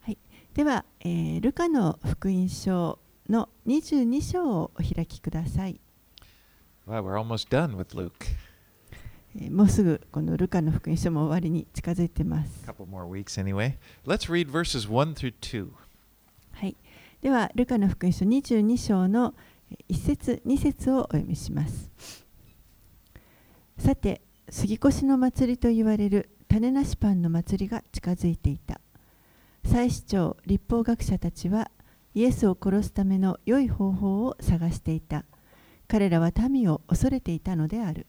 はい、では、ルカの福音書の22章をお開きください。Wow, もうすぐこのルカの福音書も終わりに近づいてます。では、ルカの福音書22章の1節2節をお読みします。さて、杉越の祭りと言われる。種なしパンの祭りが近づいていた。祭司長、立法学者たちはイエスを殺すための良い方法を探していた。彼らは民を恐れていたのである。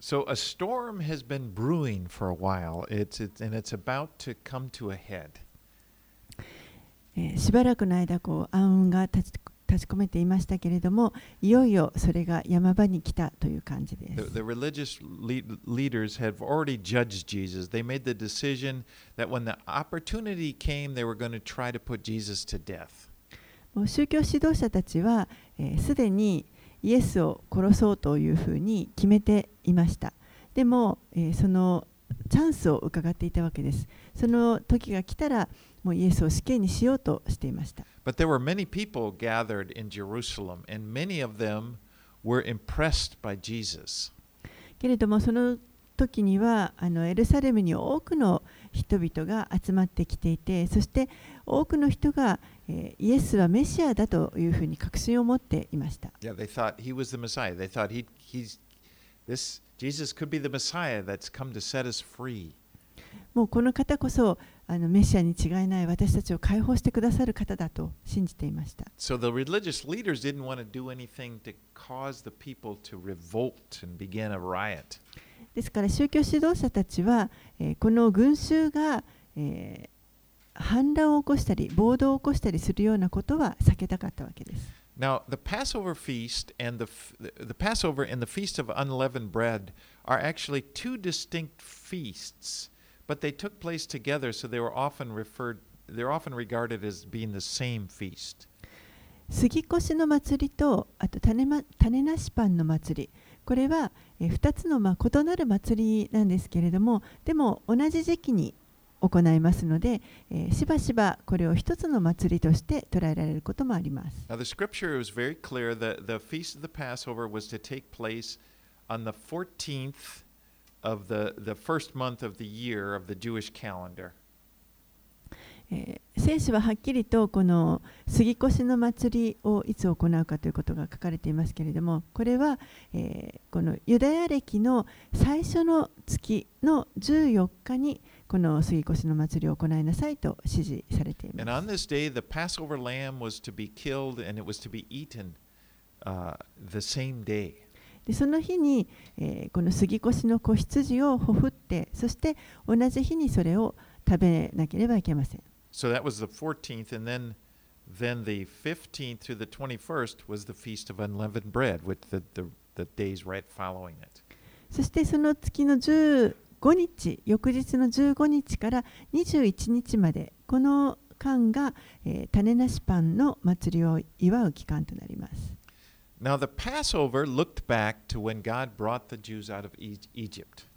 So a storm has been brewing for a while. It's, it's and it's about to come to a head. えーしばらくの間こう暗雲が立ち立ち込めていましたけれどもいよいよそれが山場に来たという感じで The, す the religious le- leaders have already judged Jesus. They made the decision that when the opportunity came, they were going to try to put Jesus to death. もう宗教指導者たちはえーすで、にイエスを殺そうというふうに決めていましたでも、えーそのチャンスを伺っていたわけですその時が来たらもうイエスを死刑にしようとしていました But there were many people gathered in Jerusalem, and many of them were impressed by Jesus. けれどもその時にはあのエルサレムに多くの人々が集まってきていてそして多くの人が、えーイエスはメシアだというふうに確信を持っていました Yeah, they thought he was the Messiah. They thought he, he's this Jesus could be the Messiah that's come to set us free. もうこの方こそあのメシアに違いない私たちを解放してくださる方だと信じていました So the religious leaders didn't want to do anything to cause the people to revolt and begin a riot. ですから宗教指導者たちは、えーこの群衆が、えー反乱を起こしたり暴動を起こしたりするようなことは避けたかったわけです Now, the Passover feast and the, the Passover and the Feast of Unleavened Bread are actually two distinct feasts, but they took place together, so they were often referred they're often regarded as being the same feast. 杉越の祭りとあと種,、ま、種なしパンの祭りこれは、え2つの、まあ、異なる祭りなんですけれどもでも同じ時期に行いますので、えーしばしばこれを一つの祭りとして捉えられることもあります。Now, the scripture was very clear that the feast of the Passover was to take place on the 14th of the, the first month of the year of the Jewish calendar. えー、聖書ははっきりとこの杉越の祭りをいつ行うかということが書かれていますけれどもこれは、えー、このユダヤ歴の最初の月の14日にこの杉越の祭りを行いなさいと指示されています。Day, killed, eaten, uh, でその日に、えーこの杉越の子羊をほふってそして同じ日にそれを食べなければいけません。So that was the 14th, and then then the 15th through the 21st was the feast of unleavened bread, with the, the, the days right following it. そしてその月の15日、翌日の15日から21日まで、この間が、えー種なしパンの祭りを祝う期間となります。Now the Passover looked back to when God brought the Jews out of E- Egypt.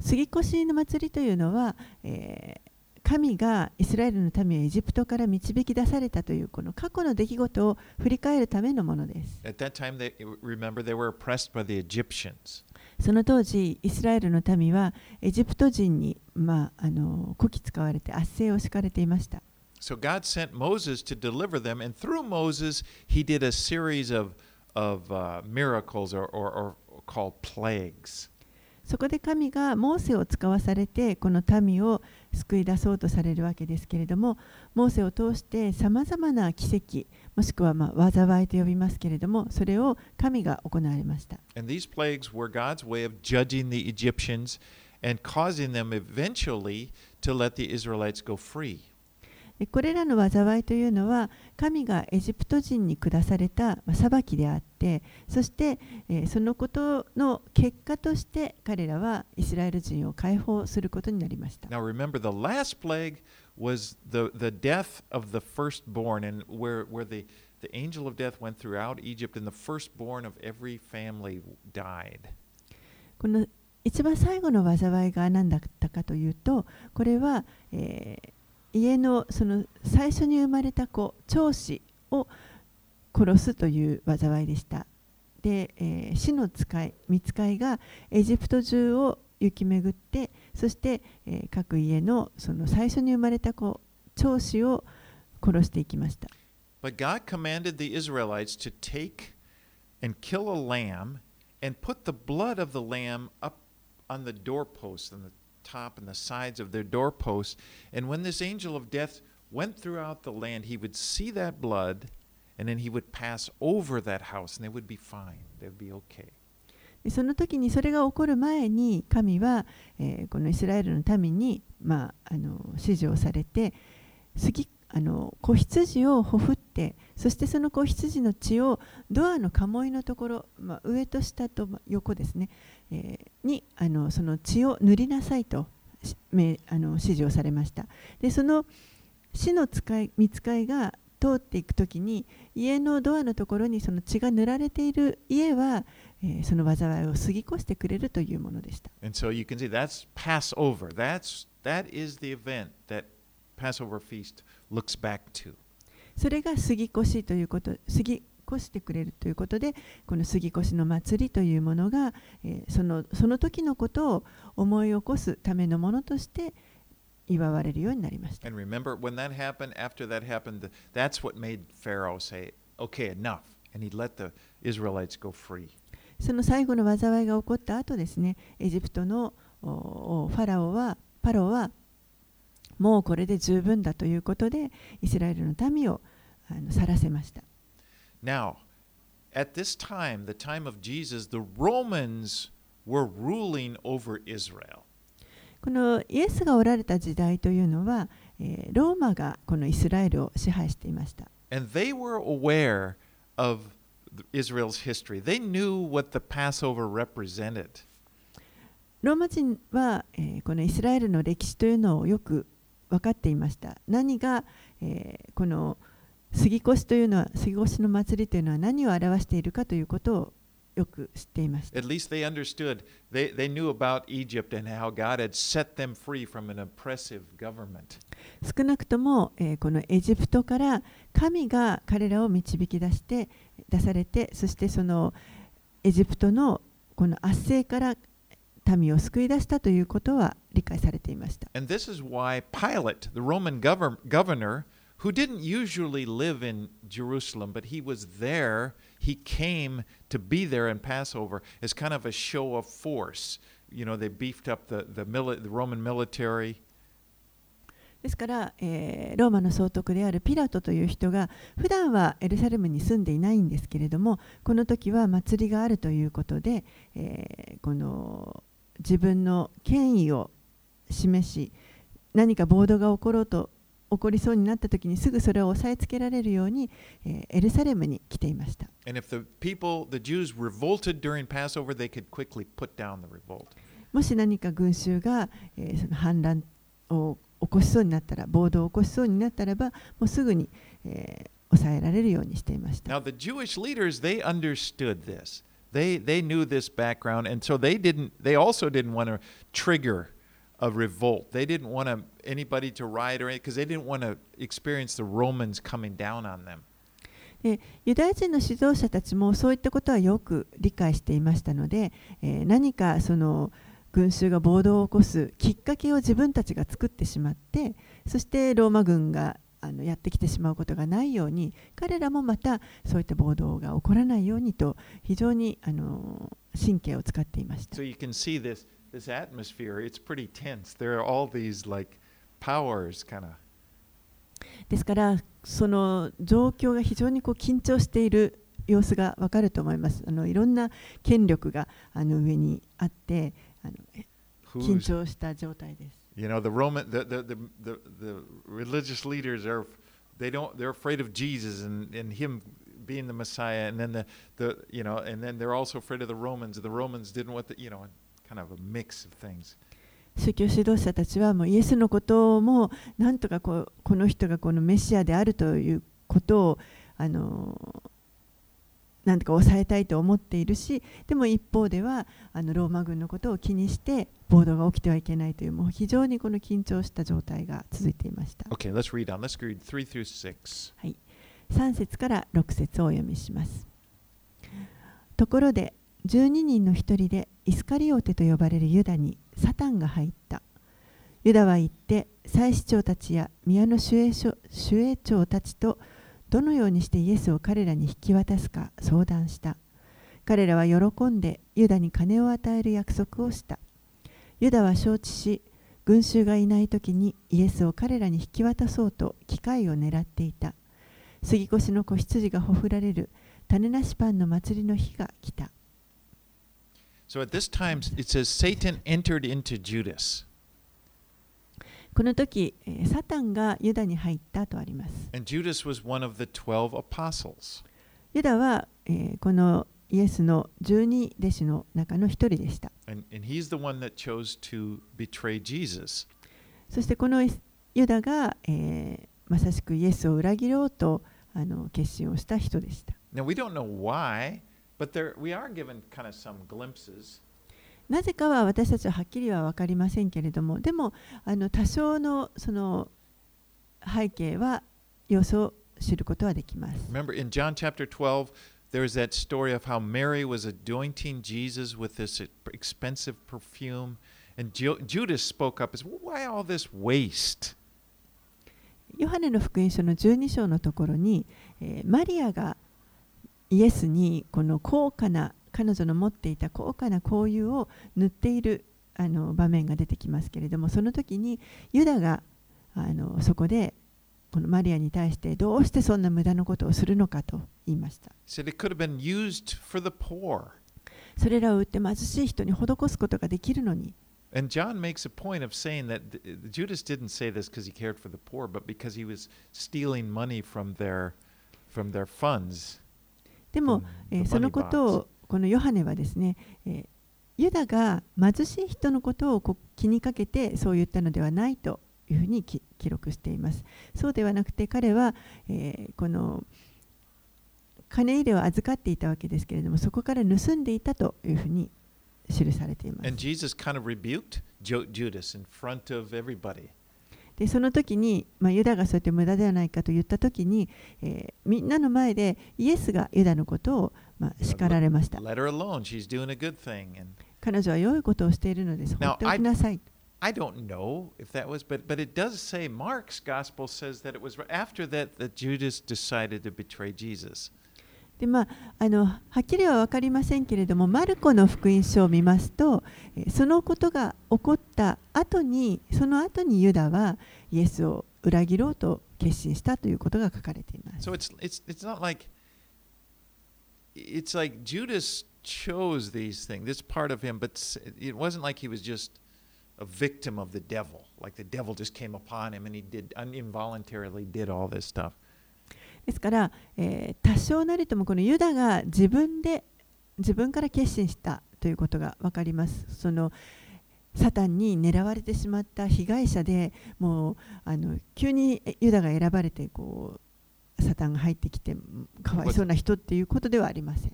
杉越の祭りというのは、えー神がイスラエルの民をエジプトから導き出されたというこの過去の出来事を振り返るためのものです。 At that time, they remember they were oppressed by the Egyptians. その当時、イスラエルの民はエジプト人に、まあ、あのこき使われて圧政を敷かれていました。 So God sent Moses to deliver them, and through Moses, he did a series of, of uh, miracles or, or, or called plagues. そこで神がモーセを使わされてこの民を救い出そうとされるわけですけれどもモーセを通してさまざまな奇跡もしくはまあ災いと呼びますけれどもそれを神が行われました And these plagues were God's way of judging the Egyptians and causing them eventually to let the Israelites go free. でこれらの災いというのは神がエジプト人に下されたまあ裁きであってそして、えーそのことの結果として彼らはイスラエル人を解放することになりました Now remember, the last plague was the, the death of the firstborn, and where, where the, the angel of death went throughout Egypt, and the firstborn of every family died. この一番最後の災いが何だったかというとこれは、えー家のその最初に生まれた子長子を殺すという災いでしたで、えー死の使い見つかいがエジプト中を行き巡ってそして、えー各家のその最初に生まれた子長子を殺していきました But God commanded the Israelites to take and kill a lamb and put the blood of the lamb up on the doorposts and the top and the sides of their doorposts. And when this angel of death went throughout the land, he would see that blood and then he would pass over that house and they would be fine. They would be okay. でその時にそれが起こる前に神は、えーこのイスラエルの民に、まあ、あの指示をされて杉 あの子羊をほふってそしてその子羊の血をドアの鴨居のところ、まあ、上と下と横ですね、えーにあのその血を塗りなさいとしあの指示をされましたでその死の使い見つかいが通っていく時に家のドアのところにその血が塗られている家は、えーその災いを過ぎ越してくれるというものでした。And so you can see that's Passover. That's that is the event that Passover feast looks back to. それが過ぎ越しということ、過ぎ越してくれるということで、この過ぎ越しの祭りというものが、えーそのその時のことを思い起こすためのものとして祝われるようになりました。And remember, when that happened, after that happened, th- that's what made Pharaoh say, okay, enough. And he let the Israelites go free. その最後の災いが起こった後ですね、エジプトのファラオは、パロは、もうこれで十分だということで、イスラエルの民をあの去らせました。Now, at this time, the time of Jesus, the Romans were ruling over Israel. このイエスがおられた時代というのは、えーローマがこのイスラエルを支配していました。And they were aware of Israel's history. They knew what the Passover represented. ローマ人は、えーこのイスラエルの歴史というのをよく分かっていました。何が、えーこの杉越というのは、杉越の祭りというのは何を表しているかということをよく知っていました。At least they understood. They, they knew about Egypt and how God had set them free from an oppressive government. 少なくとも、えーこのエジプトから神が彼らを導き出して出されてそしてそのエジプトのこの圧政から民を救い出したということは理解されていました。And this is why Pilate, the Roman govern- governor, who didn't usually live in Jerusalem, but he was there, he came to be there in Passover as kind of a show of force. You know, they beefed up the, the, mili- the Roman military. ですから、えーローマの総督であるピラトという人が普段はエルサレムに住んでいないんですけれどもこの時は祭りがあるということで、えーこの自分の権威を示し何か暴動が起ころうと起こりそうになった時にすぐそれを押さえつけられるように、えーエルサレムに来ていました。And if the people, the Jews, revolted during Passover, they could quickly put down the revolt. もし何か群衆が、えーその反乱を起こしそうになったら暴動を起こしそうになったらばもうすぐに、えー抑えられるようにしていました。Now, the Jewish leaders, they understood this. They, they knew this background, and so they didn't. They also didn't want to trigger a revolt. They didn't want to, anybody to riot or because they didn't want to experience the Romans coming down on them. でユダヤ人の指導者たちもそういったことはよく理解していましたので、えー何かその群衆が暴動を起こすきっかけを自分たちが作ってしまってそしてローマ軍が あのやってきてしまうことがないように彼らもまたそういった暴動が起こらないようにと非常にあの神経を使っていました。So you can see this this atmosphere. It's pretty tense. There are all these like powers, kind of. ですからその状況が非常にこう緊張している様子がわかると思います。あのいろんな権力があの上にあってあの緊張した状態です。You know, the Roman, the, the, the, the, the religious leaders are, they don't, they're afraid of Jesus and, and him being the Messiah. And then the, the, you know, and then they're also afraid of the Romans. The Romans didn't want the, you know, kind of a mix of things. 宗教指導者たちはもうイエスのこともなんとかこうこの人がこのメシアであるということをあの なんとか抑えたいと思っているしでも一方ではあのローマ軍のことを気にして暴動が起きてはいけないというもう非常にこの緊張した状態が続いていました。Okay, let's read on. Let's read 3 through 6. はい、3節から6節をお読みします。ところで12人の一人でイスカリオテと呼ばれるユダにサタンが入った。ユダは行って祭司長たちや宮の守衛所守衛長たちとどのようにしてイエスを彼らに引き渡すか相談した。彼らは喜んでユダに金を与える約束をした。ユダは承知し、群衆がいない時にイエスを彼らに引き渡そうと機会を狙っていた。杉越の子羊がほふられる種なしパンの祭りの日が来た。So at this time, it says Satan entered into Judas. この時、サタンがユダに入ったとあります。ユダは、このイエスの十二弟子の中の一人でした。そしてこのユダが、まさしくイエスを裏切ろうとあの決心をした人でした。なぜかは私たちははっきりは分かりませんけれども、でもあの多少のその背景は様子を知ることはできます。Remember in John chapter 12, there's that story of how Mary was anointing Jesus with this expensive perfume. And Ju- Judas spoke up as, Why all this waste? ヨハネの福音書の12章のところに、えーマリアがイエスにこの高価な彼女の持っていた高価な香油を塗っているあの場面が出てきますけれどもその時にユダがあのそこでこのマリアに対してどうしてそんな無駄なことをするのかと言いました He said it could have been used for the poor. それらを売って貧しい人に施すことができるのに And John makes a point of saying that th- Judas didn't say this because he cared for the poor, but because he was stealing money from their, from their funds. でも from、えーそのことこのヨハネはですね、えーユダが貧しい人のことを気にかけてそう言ったのではないというふうにき記録しています。そうではなくて彼は、えーこの金入れを預かっていたわけですけれどもそこから盗んでいたというふうに記されています And。Jesus kind of rebuked Jo- Judas in front of everybody. でその時に、まあ、ユダがそうやって無駄ではないかと言った時に、えーみんなの前でイエスがユダのことを、まあ、叱られました。彼女は良いことをしているのです。放っておきなさい。I don't know if that was, but but it does say Mark's gospel says that it was after that that Judas decided to betray Jesus. でまあ、あのはっきりは分かりませんけれども、マルコの福音書を見ますと、えーそのことが起こった後に、その後にユダはイエスを裏切ろうと決心したということが書かれています。So it's it's it's not like it's like Judas chose these things. This part of him, but it wasn't like he was just a victim of the devil. Like the devil just came upon him and he did un- involuntarily did all this stuff. ですから、えー多少なりともこのユダが自分で自分から決心したということが分かります。そのサタンに狙われてしまった被害者でもうあの急にユダが選ばれてこうサタンが入ってきてかわいそうな人っていうことではありません。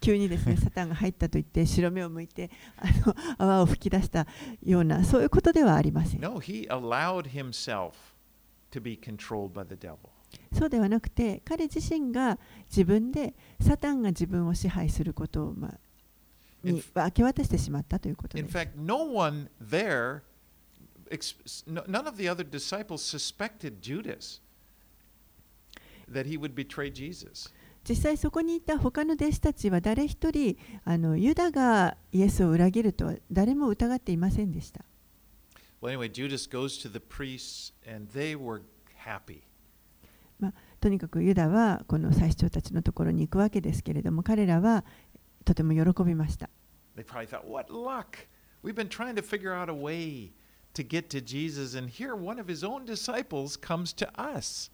急にですね サタンが入ったと言って白目を向いてあの泡を吹き出したようなそういうことではありません。No, he allowed himself to be controlled by the devil. そうではなくて彼自身が自分でサタンが自分を支配することを、まあ、In に明け渡してしまったということで In す。fact, no one there, none of the other disciples suspected Judas that he would betray Jesus. 実際そこにいた他の弟子たちは誰一人あのユダがイエスを裏切るとは誰も疑っていませんでした。Well, anyway, Judas goes to the priests and they were happy. とにかくユダはこの祭司長たちのところに行くわけですけれども彼らはとても喜びました。They probably thought, what luck! We've been trying to figure out a way to get to Jesus, and here one of his own disciples comes to us.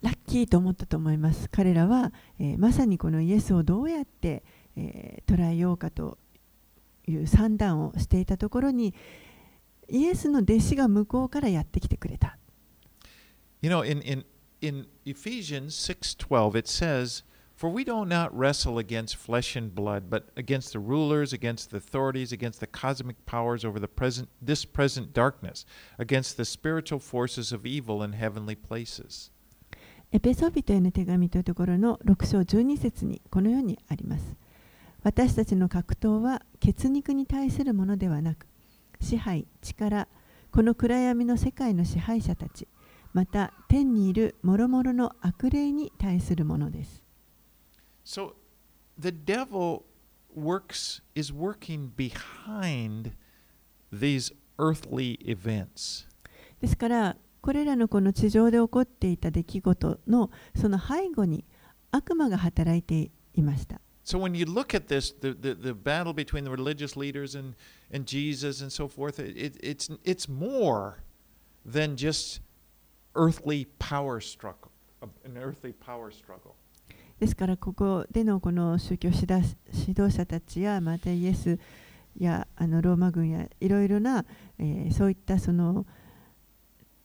ラッキーと思ったと思います。彼らは、えーまさにこのイエスをどうやって、えー捉えようかという算段をしていたところにイエスの弟子が向こうからやってきてくれた。You know, in, in in Ephesians 6:12 it says, "For we do not wrestle against flesh and blood, but against the rulers, against the authorities, against the cosmic powers over the present this present darkness, against the spiritual forces of evil in heavenly places." エペソビトへの手紙というところの6章12節にこのようにあります。私たちの格闘は血肉に対するものではなく、支配、力、この暗闇の世界の支配者たち、また天にいる諸々の悪霊に対するものです。So the devil works is working behind these earthly events. ですから、これらのこの地上で起こっていた出来事のその背後に悪魔が働いていました。 So when you look at this, the, the, the battle between the religious leaders and, and Jesus and so forth, it, it, it's, it's more than just earthly power struggle, an earthly power struggle. ですからここでのこの宗教指導指導者たちやまたイエスやあのローマ軍やいろいろな、えーそういったその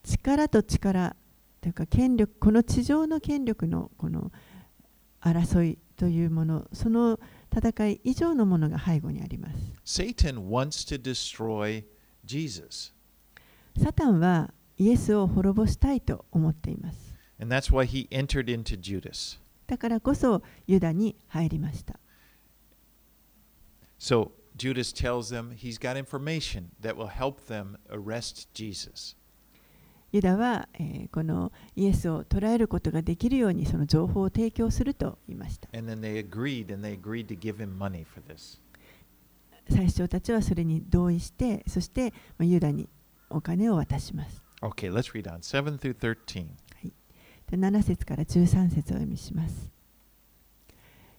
力と力というか権力この地上の権力のこの争いというものその戦い以上のものが背後にあります Satan wants to destroy Jesus. サタンはイエスを滅ぼしたいと思っています And that's why he entered into Judas. だからこそユダに入りました So Judas tells them he's got information that will help them arrest Jesus. ユダは、えーこのイエスを捕らえることができるようにその情報を提供すると言いました.最初たちはそれに同意してそしてまあユダにお金を渡します Okay, let's read on 7 through 13. で7節から13節を読みします。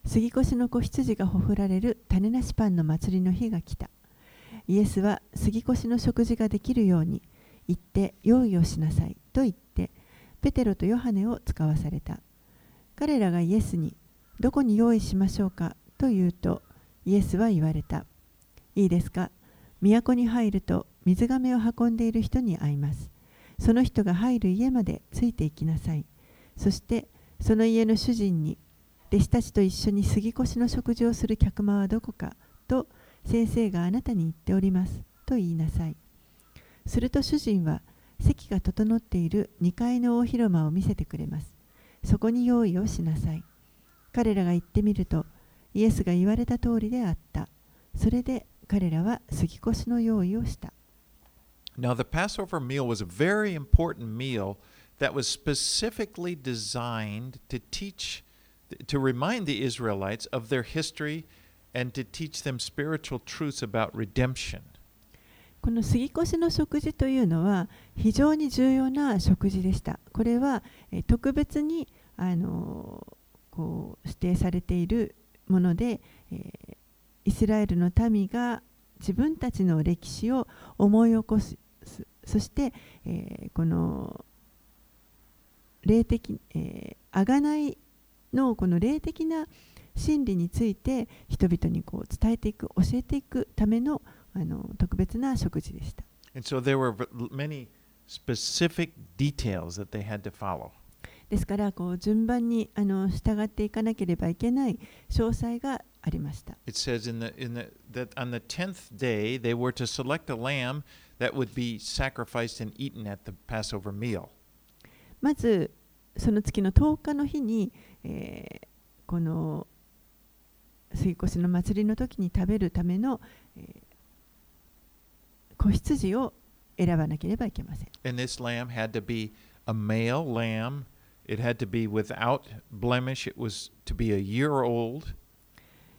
杉越の子羊がほふられる種なしパンの祭りの日が来た。イエスは杉越の食事ができるように行って用意をしなさいと言ってペテロとヨハネを使わされた。彼らがイエスにどこに用意しましょうかと言うとイエスは言われた。いいですか？都に入ると水がめを運んでいる人に会います。その人が入る家までついて行きなさい。そしてその家の主人に弟子たちと一緒に杉越の食事をする客間はどこかと先生があなたに言っておりますと言いなさい。すると主人は席が整っている2階の大広間を見せてくれます。そこに用意をしなさい。彼らが行ってみるとイエスが言われた通りであった。それで彼らは杉越の用意をした。Now, the Passover meal was a very important meal that was specifically designed to teach, to remind the Israelites of their history and to teach them spiritual truths about redemption. この杉越の食事というのは非常に重要な食事でした。これは特別にあのこう指定されているもので、えーイスラエルの民が自分たちの歴史を思い起こす、すそして、えーこの霊的、えー、贖いのこの霊的な真理について人々にこう伝えていく、教えていくためのあの特別な食事でした。And so there were v- many specific details that they had to follow. ですからこう順番にあの従っていかなければいけない詳細がありました。It says in the, in the, that on the tenth day they were to select a lamb that would be sacrificed and eaten at the Passover meal. まずその月の10日の日に、えー、この水越の祭りの時に食べるための、えー、子羊を選ばなければいけません。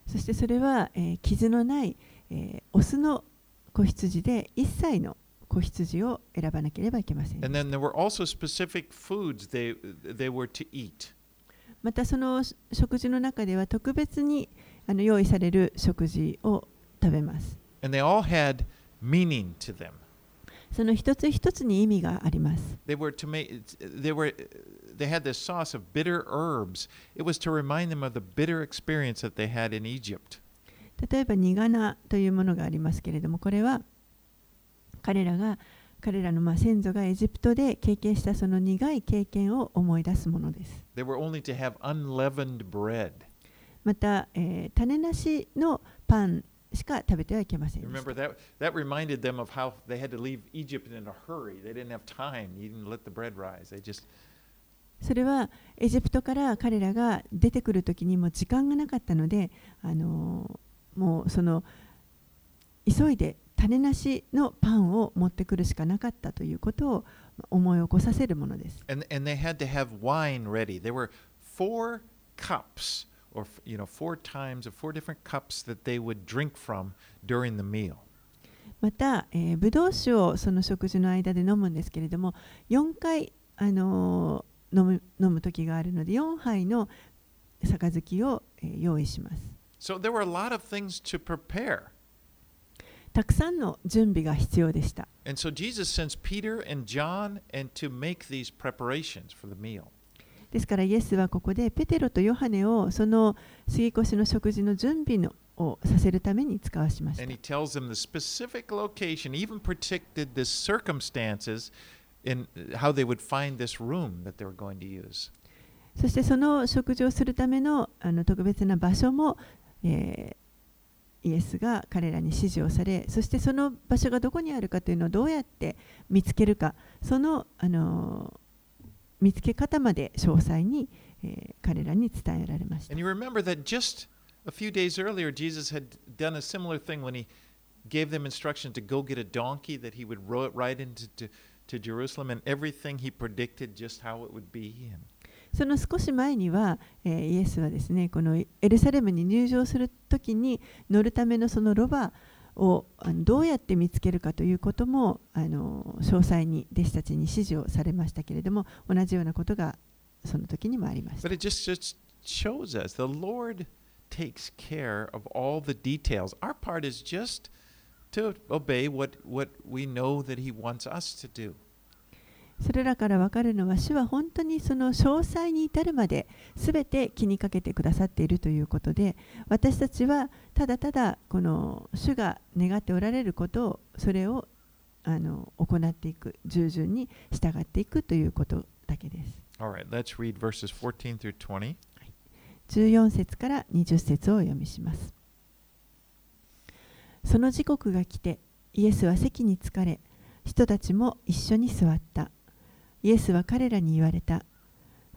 そしてそれは、えー、傷のない、えー、オの子羊で1歳の。子羊を選ばなければいけません。And then there were also specific foods they, they were to eat. またその食事の中では特別にあの用意される食事を食べます。And they all had meaning to them. その一つ一つに意味があります。They were to make they were they had this sauce of bitter herbs. It was to remind them of the bitter experience that they had in Egypt. 例えば苦菜というものがありますけれども、これは彼らが彼らのまあ先祖がエジプトで経験したその苦い経験を思い出すものです。They were only to have unleavened bread. また、えー種なしのパンしか食べてはいけません Remember that that reminded them of how they had to leave Egypt in a hurry. They didn't have time. You didn't let the bread rise. They just それはエジプトから彼らが出てくる時にも時間がなかったので、あのーもうその急いで種なしのパンを持ってくるしかなかったということを思い起こさせるものです。and and they had to have wine ready. There were four cups or you know four times or four different cups that they would drink from during the meal. また、えー、ブドウ酒をその食事の間で飲むんですけれども4回、あのー飲む飲む時があるので4杯の杯を、えー用意します So there were a lot of things to prepare. たくさんの準備が必要でした。ですから、イエスはここでペテロとヨハネをその杉越の食事の準備のをさせるために使わしました。そして、その食事をするための,あの特別な場所も、イエスが彼らに指示をされそしてその場所がどこにあるかというのをどうやって見つけるかその、あの見つけ方まで詳細に、えー彼らに伝えられました And you remember that just a few days earlier, Jesus had done a similar thing when he gave them instruction to go get a donkey that he would row it right into to, to Jerusalem and everything he predicted just how it would be. And その少し前には、イエスはですねこのエルサレムに入場するときに乗るためのそのロバをどうやって見つけるかということもあの詳細に弟子たちに指示をされましたけれども同じようなことがその時にもありました。それらから分かるのは主は本当にその詳細に至るまで全て気にかけてくださっているということで私たちはただただこの主が願っておられることをそれをあの行っていく従順に従っていくということだけです。Right, let's read verses 14 through 20. 14節から20節をお読みします。その時刻が来てイエスは席に疲れ人たちも一緒に座ったイエスは彼らに言われた。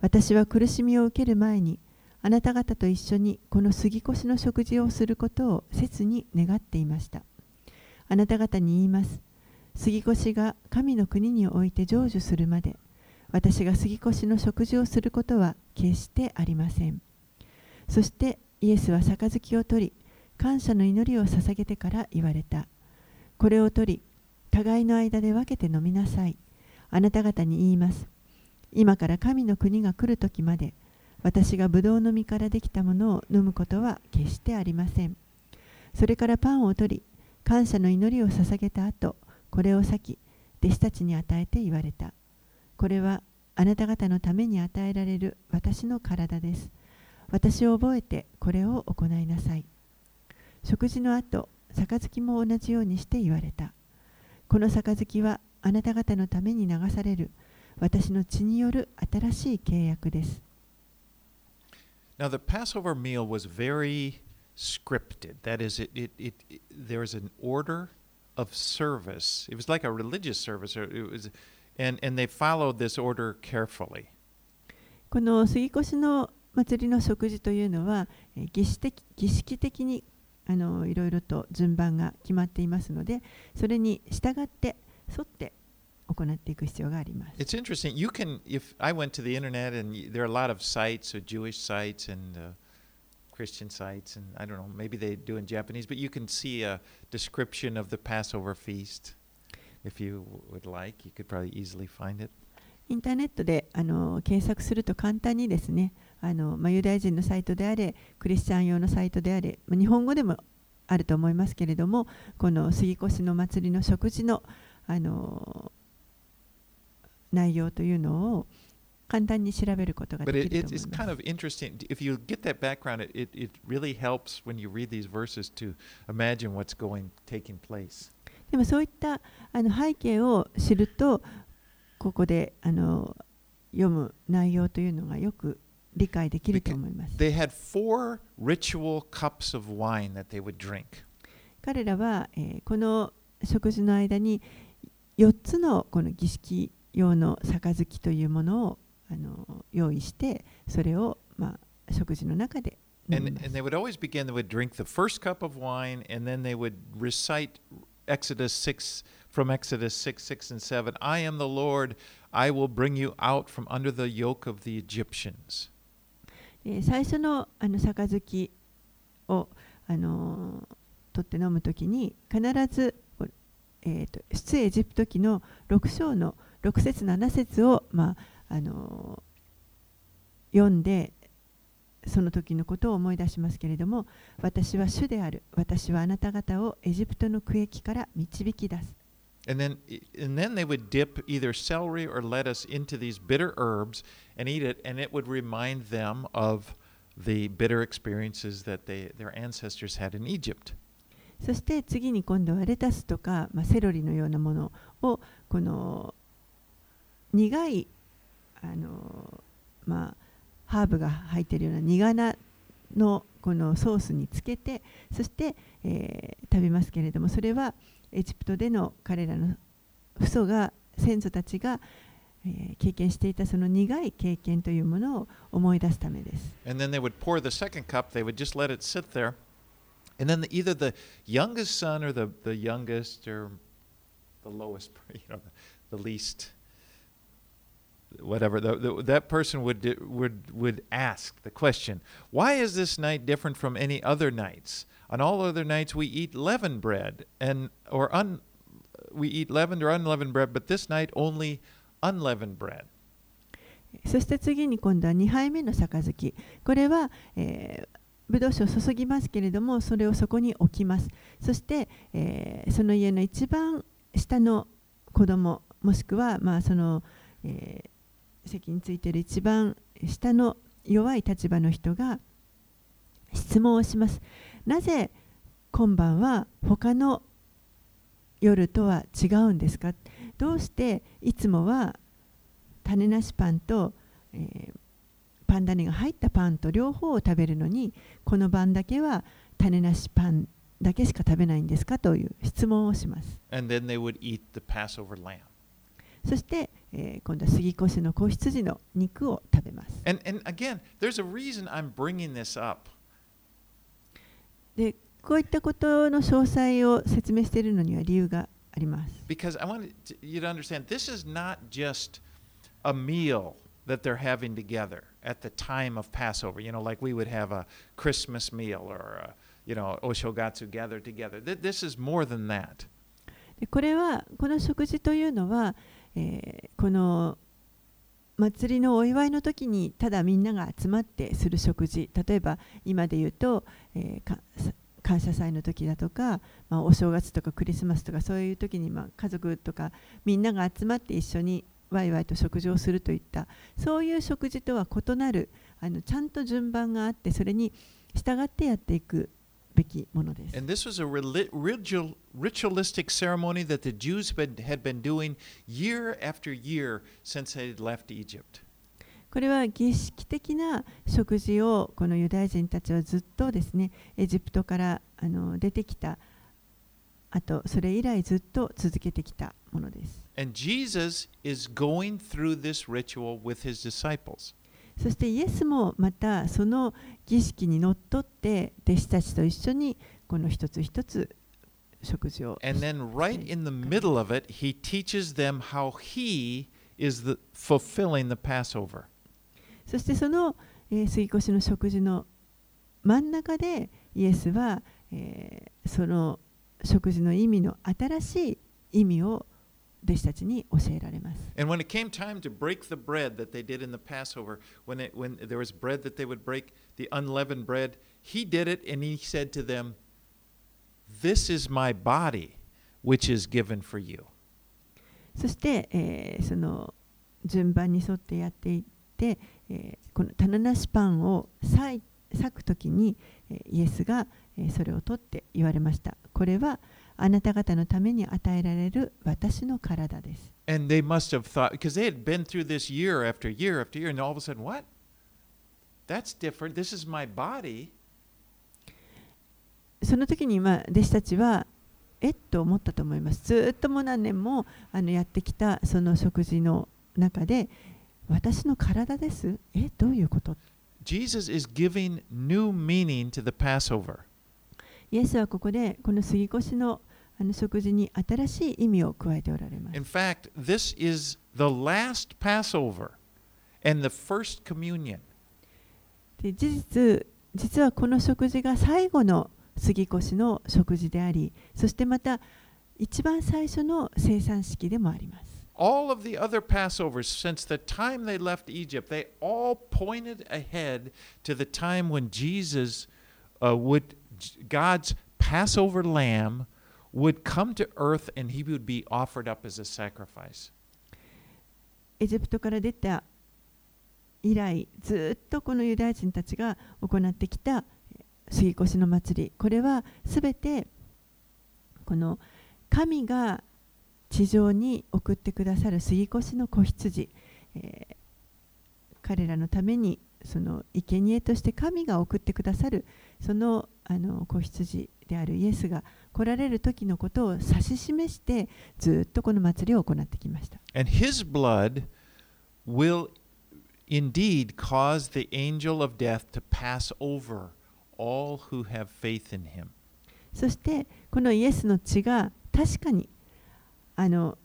私は苦しみを受ける前にあなた方と一緒にこの杉越の食事をすることを切に願っていました。あなた方に言います。杉越が神の国において成就するまで私が杉越の食事をすることは決してありません。そしてイエスは杯を取り感謝の祈りを捧げてから言われた。これを取り互いの間で分けて飲みなさい。あなた方に言います。今から神の国が来る時まで私がブドウの実からできたものを飲むことは決してありません。それからパンを取り感謝の祈りを捧げた後これを裂き弟子たちに与えて言われた。これはあなた方のために与えられる私の体です。私を覚えてこれを行いなさい。食事の後杯も同じようにして言われた。この杯はあなた方のために流される私の血による新しい契約です Now, the Passover meal was very scripted. That is, it, it, it, it there was an order of service. It was like a religious service. Or it was, and, and they followed this order carefully. この杉越の祭りの食事というのはえー儀式的儀式的にあのいろいろと順番が決まっていますのでそれに従って沿って行っていく必要があります。It's interesting. You can, if I went to the internet and there are a lot of sites, uh, Jewish sites and uh, Christian sites, and I don't know, maybe they do in Japanese, but you can see a description of the Passover feast. If you would like, you could probably easily find it. インターネットであの検索すると簡単にですねあの、まあ、ユダヤ人のサイトであれクリスチャン用のサイトであれ、まあ、日本語でもあると思いますけれどもこの杉越の祭りの食事のあの内容というのを簡単に調べることができると思います。でもそういったあの背景を知るとここであの読む内容というのがよく理解できると思います。彼らは、この食事の間に4つのこの儀式用の杯というものをあの用意してそれを、まあ、食事の中で飲 And, and す they would always begin, they would drink the first cup of wine, and then they would recite Exodus 6 from Exodus 6, 6, and 7. I am the Lord, I will bring you out from under the yoke of the Egyptians. えー最初のあの杯を、あのー取って飲むときに必ず、えー、と出エジプト記の6章の6節7節を、まああのー読んでその時のことを思い出しますけれども私は主である私はあなた方をエジプトの区域から導き出す And then, and then they would dip either celery or lettuce into these bitter herbs and eat it, and it would remind them of the bitter experiences that they, their ancestors had in Egypt. そして次に今度はレタスとか、まあ、セロリのようなものをこの苦いあの、まあ、ハーブが入っているような苦菜のこのソースにつけてそして、えー食べますけれどもそれはエジプトでの彼らの父祖が先祖たちが、えー経験していたその苦い経験というものを思い出すためです。And then they would pour the second cup, they would just let it sit there. And then the, either the youngest son or the, the youngest or the lowest, you know, the, the least, whatever, the, the, that person would, di- would, would ask the question Why is this night different from any other nights? On all other nights we eat leavened bread, and or un, we eat leavened or unleavened bread, but this night only unleavened bread. そして次に今度は2杯目の杯。これは、えー、 ブドウ酒を注ぎますけれども、それをそこに置きます。そして、えーその家の一番下の子供もしくは、まあそのえー席についている一番下の弱い立場の人が質問をします。なぜ今晩は他の夜とは違うんですか？どうしていつもは種なしパンと、えーパン種が入ったパンと両方を食べるのにこのパだけは種なしパンだけしか食べないんですかという質問をします。そして、えー、今度は杉越の子羊の肉を食べます。でこういったことの詳細を説明しているのには理由があります。That they're having together at the time of Passover. You know, like we would have a Christmas meal or, a, you know, Oshogatsu gather together. Th this is more than that. でこれはこの食事というのは、えーこの祭りのお祝いの時にただみんなが集まってする食事例えば今で言うと、えー感謝祭の時だとか、まあ、お正月とかクリスマスとかそういう時に、まあ、家族とかみんなが集まって一緒にワイワイと食事をするといったそういう食事とは異なるあのちゃんと順番があってそれに従ってやっていくべきものです。And this was a ritual, ritualistic ceremony that the Jews had been doing year after year since they had left Egypt. これは儀式的な食事をこのユダヤ人たちはずっとですねエジプトからあの出てきたあとそれ以来ずっと続けてきたものです。そしてイエスもまたその儀式にのっとって弟子たちと一緒にこの一つ一つ食事を。え right in the middle、は、意味の新しい意味を弟子たちに教えられます。そして、えー、その順番に沿ってやっていって、えー、この棚なしパンを裂くときに、えー、イエスが、えー、それを取って言われました。これはあなた方のために与えられる私の体です。その時に今弟子たちはえっと思ったと思います。ずっとも何年もあのやってきたその食事の中で私の体です？えどういうこと ?Jesus is giving new meaning to the Passover. イエスはここでこの杉越のあの食事に新しい意味を加えておられます In。fact, this is the last Passover and the first communion. で事実、実はこの食事が最後の杉越の食事であり、そしてまた一番最初の生産式でもあります。All of the other Passovers, since the time they left Egypt, they all pointed ahead to the time when Jesus uh, would, God's Passover lamb would come to earth and he would be offered up as a sacrifice. エジプトから出た以来、ずっとこのユダヤ人たちが行ってきた杉越の祭り、これはすべてこの神が地上に送ってくださる杉越の子羊、えー彼らのためにその生贄として神が送ってくださるそのあの子羊であるイエスが来られる時のことを指し示してずっとこの祭りを行ってきました。And his blood will indeed cause the angel of death to pass over all who have faith in him. そしてこのイエスの血が確かにあの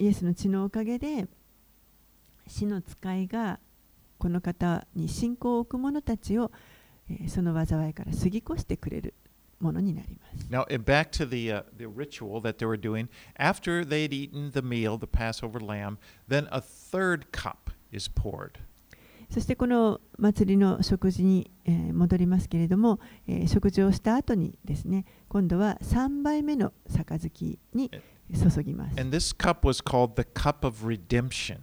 イエスの血のおかげで死の使いがこの方に信仰を置く者たちを、えーその災いから過ぎ越してくれるものになります。Now, back to the, uh, the ritual that they were doing. After they'd eaten the meal, the Passover lamb, then a third cup is poured. そしてこの祭りの食事に、えー戻りますけれども、えー食事をした後にですね今度は3杯目の杯に注ぎます。And this cup was called the cup of redemption.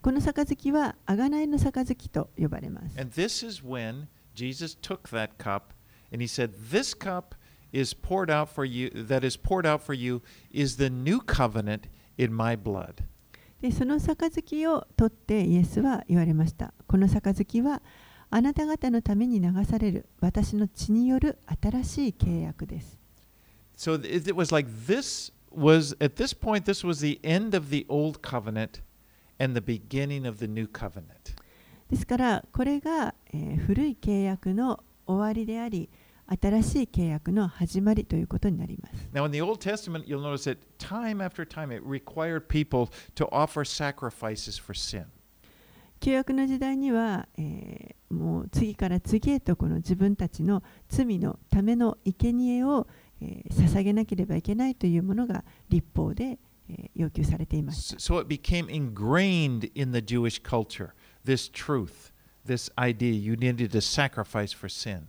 この杯は贖いの杯と呼ばれます。And this is when Jesus took that cup and he said, This cup is poured out for you, that is poured out for you, is the new covenant in my blood. でその杯を取ってイエスは言われました。この杯はあなた方のために流される私の血による新しい契約です。 So it, it was like this was, at this point, this was the end of the old covenant and the beginning of the new covenant. ですからこれが、えー古い契約の 終わりであり新しい契約の始まりということになります。Now, in the Old Testament, you'll notice that time after time it required people to offer sacrifices for sin. 旧約の時代には、えーもう次から次へとこの自分たちの罪のための生贄を、えー捧げなければいけないというものが立法で、えー要求されていました。So it became ingrained in the Jewish culture this truth, this idea you needed to sacrifice for sin.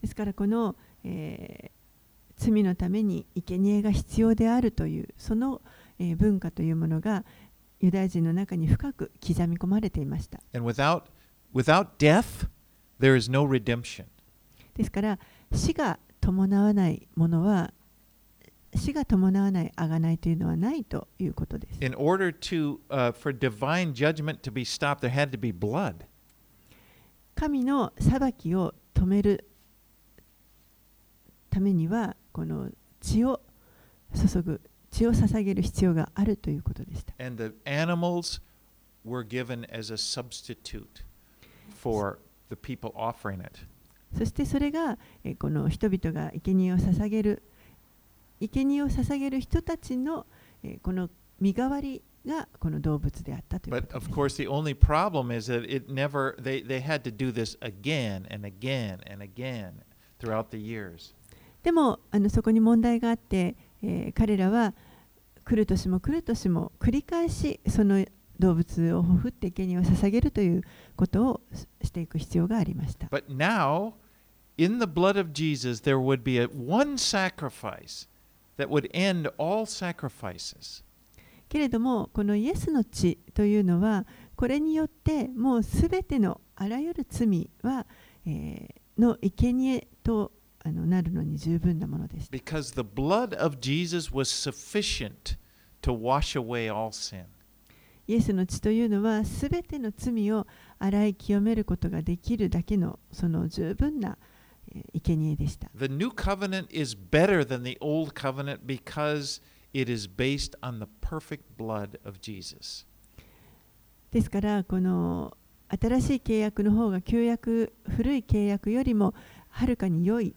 ですからこの、えー罪のために生贄が必要であるというその、えー文化というものがユダヤ人の中に深く刻み込まれていました。And without, without death, there is no redemption. ですから死が伴わないものは死が伴わない贖いというのはないということです。In order to, uh, for divine judgment to be stopped, there had to be blood. 神の裁きを止めるためにはこの血を注ぐ血を捧げる必要があるということでした。And the animals were given as a substitute for the people offering it. そしてそれがえーこの人々が生贄を捧げる生贄を捧げる人たちのえーこの身代わりがこの動物であったというこ But と of です。course, the only problem is that it never, they, they had to do this again and again and again throughout the years. でもあのそこに問題があって、えー彼らは来る年も来る年も繰り返しその動物をほふって生贄を捧げるということをししていく必要がありました。But now, in the blood of Jesus, there would be a, one sacrifice that would end all sacrifices. けれどもこのイエスの血というのはこれによってもうすべてのあらゆる罪は、えーの生贄とあのなるのに十分なものでした。Because the blood of Jesus was sufficient to wash away all sin. イエスの血というのは、すべての罪を洗い清めることができるだけのその十分なえー生贄でした。The new covenant is better than the old covenant because it is based on the perfect blood of Jesus. ですから、この新しい契約の方が旧約、古い契約よりもはるかに良い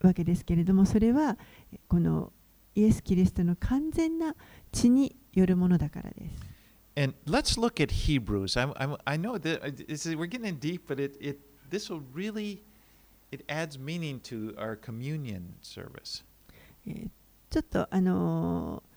わけですけれども、それはこのイエス・キリストの完全な血によるものだからです。 And let's look at Hebrews. I, I, I know that uh, this is, we're getting in deep, but it, it this will really it adds meaning to our communion service. えーちょっとあのー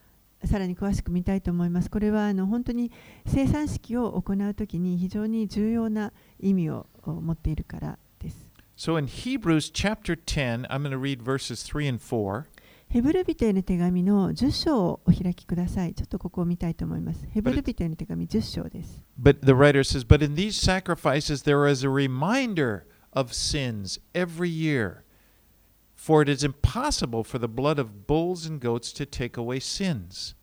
さらに詳しく見たいと思います。これはあの本当に生産式を行うときに非常に重要な意味を持っているからです。So in Hebrews chapter 10, I'm going to read verses 3 and 4. ヘブル人への手紙の10章をお開きください。ちょっとここを見たいと思います。ヘブル人への手紙10章です。But the writer says, But in these sacrifices there is a reminder of sins every year. For it is impossible for the blood of bulls and goats to take away sins.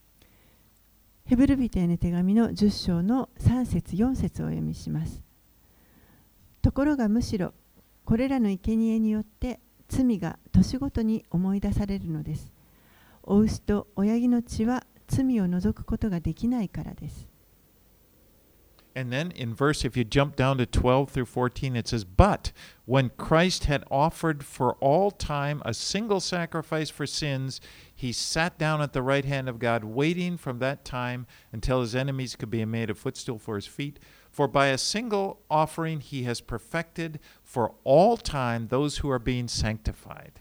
ヘブル人への手紙の10章の3節4節をお読みします。ところがむしろこれらの生贄によって罪が年ごとに思い出されるのです。お牛と親木の血は罪を除くことができないからです。And then in verse, if you jump down to 12 through 14, it says, But when Christ had offered for all time a single sacrifice for sins, he sat down at the right hand of God, waiting from that time until his enemies could be made a footstool for his feet. For by a single offering he has perfected for all time those who are being sanctified.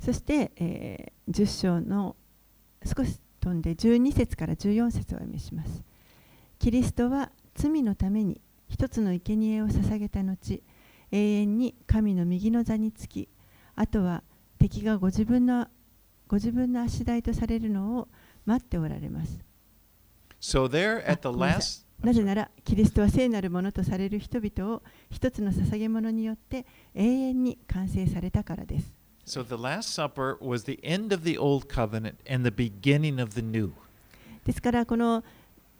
そして、えー10章の少し飛んで12節から14節をお読みします。キリストは 罪のために一つの生贄を捧げた後、永遠に神の右の座につき、あとは敵がご自分のご自分の足台とされるのを待っておられます。So last なぜなら、キリストは聖なるものとされる人々を一つの捧げ物によって永遠に完成されたからです。so the last supper was the end of the old covenant and the beginning of the new. ですからこの、